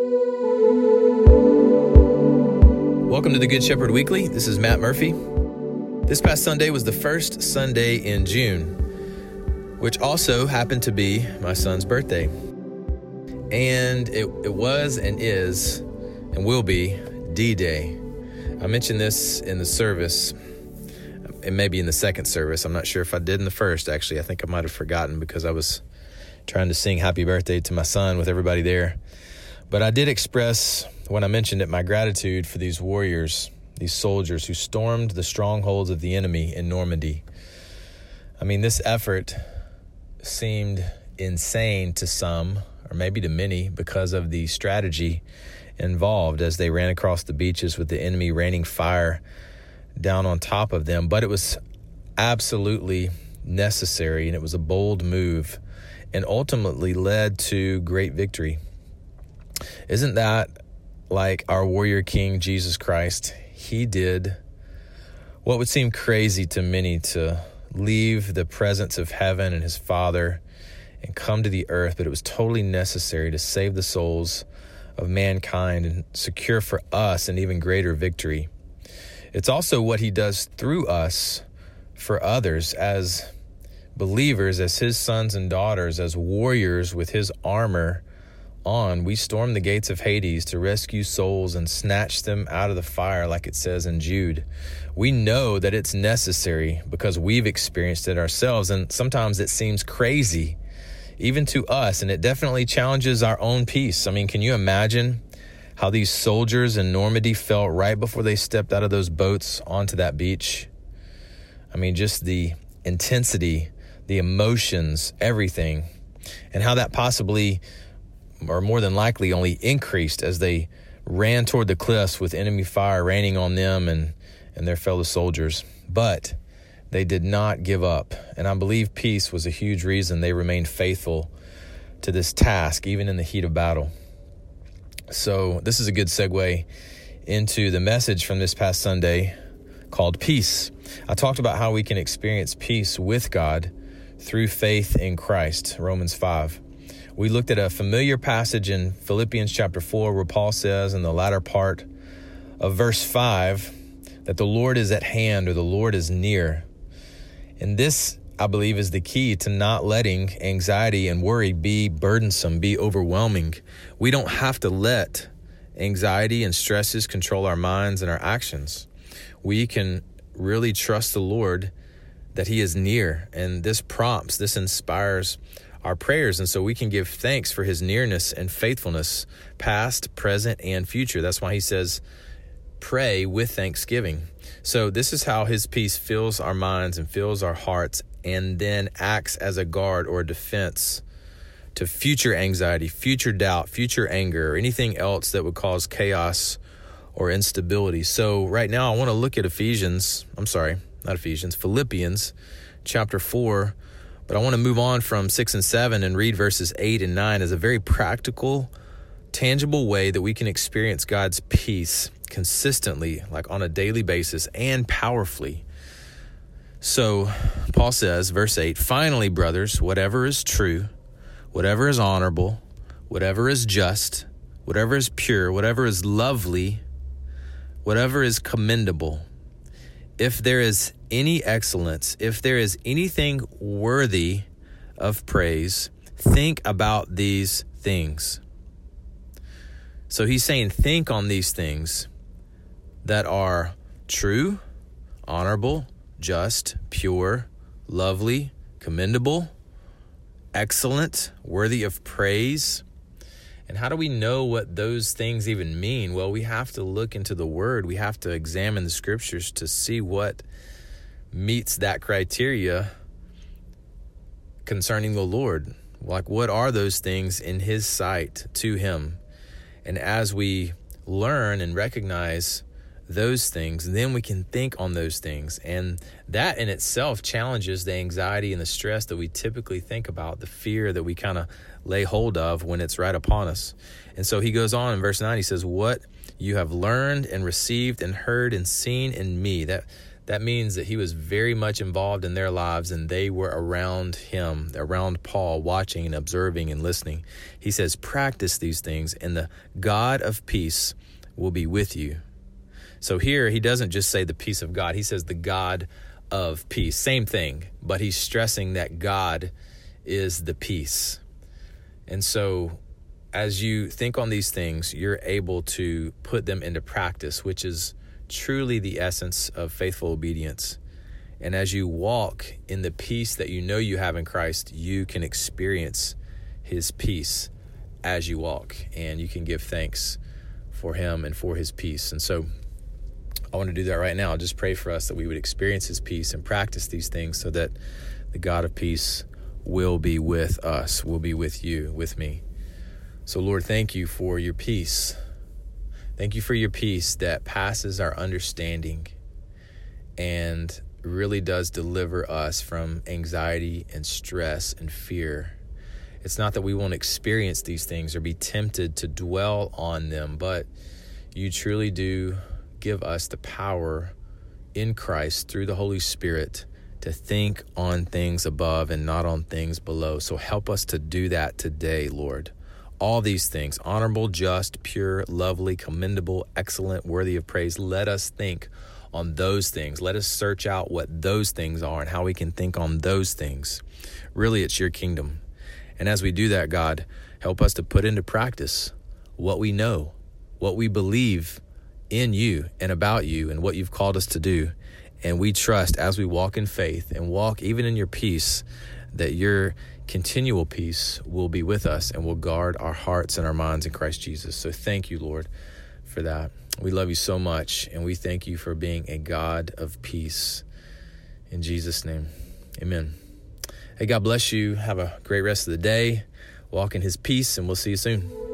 Welcome to the Good Shepherd Weekly. This is Matt Murphy. This past Sunday was the first Sunday in June, which also happened to be my son's birthday. And it, it was and is and will be D Day. I mentioned this in the service, and maybe in the second service. I'm not sure if I did in the first, actually. I think I might have forgotten because I was trying to sing happy birthday to my son with everybody there. But I did express, when I mentioned it, my gratitude for these warriors, these soldiers who stormed the strongholds of the enemy in Normandy. I mean, this effort seemed insane to some, or maybe to many, because of the strategy involved as they ran across the beaches with the enemy raining fire down on top of them. But it was absolutely necessary, and it was a bold move, and ultimately led to great victory. Isn't that like our warrior king, Jesus Christ? He did what would seem crazy to many to leave the presence of heaven and his Father and come to the earth, but it was totally necessary to save the souls of mankind and secure for us an even greater victory. It's also what he does through us for others as believers, as his sons and daughters, as warriors with his armor on, we storm the gates of Hades to rescue souls and snatch them out of the fire, like it says in Jude. We know that it's necessary because we've experienced it ourselves, and sometimes it seems crazy, even to us, and it definitely challenges our own peace. I mean, can you imagine how these soldiers in Normandy felt right before they stepped out of those boats onto that beach? I mean, just the intensity, the emotions, everything, and how that possibly or more than likely only increased as they ran toward the cliffs with enemy fire raining on them and, and their fellow soldiers. But they did not give up. And I believe peace was a huge reason they remained faithful to this task, even in the heat of battle. So, this is a good segue into the message from this past Sunday called Peace. I talked about how we can experience peace with God through faith in Christ, Romans 5. We looked at a familiar passage in Philippians chapter 4 where Paul says in the latter part of verse 5 that the Lord is at hand or the Lord is near. And this, I believe, is the key to not letting anxiety and worry be burdensome, be overwhelming. We don't have to let anxiety and stresses control our minds and our actions. We can really trust the Lord that He is near. And this prompts, this inspires our prayers. And so we can give thanks for his nearness and faithfulness, past, present, and future. That's why he says, pray with thanksgiving. So this is how his peace fills our minds and fills our hearts and then acts as a guard or a defense to future anxiety, future doubt, future anger, or anything else that would cause chaos or instability. So right now I want to look at Ephesians, I'm sorry, not Ephesians, Philippians chapter 4 but I want to move on from 6 and 7 and read verses 8 and 9 as a very practical, tangible way that we can experience God's peace consistently, like on a daily basis and powerfully. So, Paul says, verse 8 Finally, brothers, whatever is true, whatever is honorable, whatever is just, whatever is pure, whatever is lovely, whatever is commendable, if there is any excellence, if there is anything worthy of praise, think about these things. So he's saying, think on these things that are true, honorable, just, pure, lovely, commendable, excellent, worthy of praise. And how do we know what those things even mean? Well, we have to look into the Word. We have to examine the Scriptures to see what meets that criteria concerning the Lord. Like, what are those things in His sight to Him? And as we learn and recognize those things, then we can think on those things. And that in itself challenges the anxiety and the stress that we typically think about, the fear that we kind of lay hold of when it's right upon us. And so he goes on in verse 9, he says, What you have learned and received and heard and seen in me. That that means that he was very much involved in their lives and they were around him, around Paul, watching and observing and listening. He says, Practice these things, and the God of peace will be with you. So here, he doesn't just say the peace of God, he says the God of peace. Same thing, but he's stressing that God is the peace. And so, as you think on these things, you're able to put them into practice, which is truly the essence of faithful obedience. And as you walk in the peace that you know you have in Christ, you can experience His peace as you walk, and you can give thanks for Him and for His peace. And so, I want to do that right now. Just pray for us that we would experience His peace and practice these things so that the God of peace will be with us, will be with you, with me. So, Lord, thank you for your peace. Thank you for your peace that passes our understanding and really does deliver us from anxiety and stress and fear. It's not that we won't experience these things or be tempted to dwell on them, but you truly do give us the power in Christ through the Holy Spirit to think on things above and not on things below. So help us to do that today, Lord all these things honorable, just, pure, lovely, commendable, excellent, worthy of praise. Let us think on those things. Let us search out what those things are and how we can think on those things. Really, it's your kingdom. And as we do that, God, help us to put into practice what we know, what we believe in you and about you and what you've called us to do. And we trust as we walk in faith and walk even in your peace that your continual peace will be with us and will guard our hearts and our minds in Christ Jesus. So thank you, Lord, for that. We love you so much, and we thank you for being a God of peace. In Jesus' name, amen. Hey, God bless you. Have a great rest of the day. Walk in his peace, and we'll see you soon.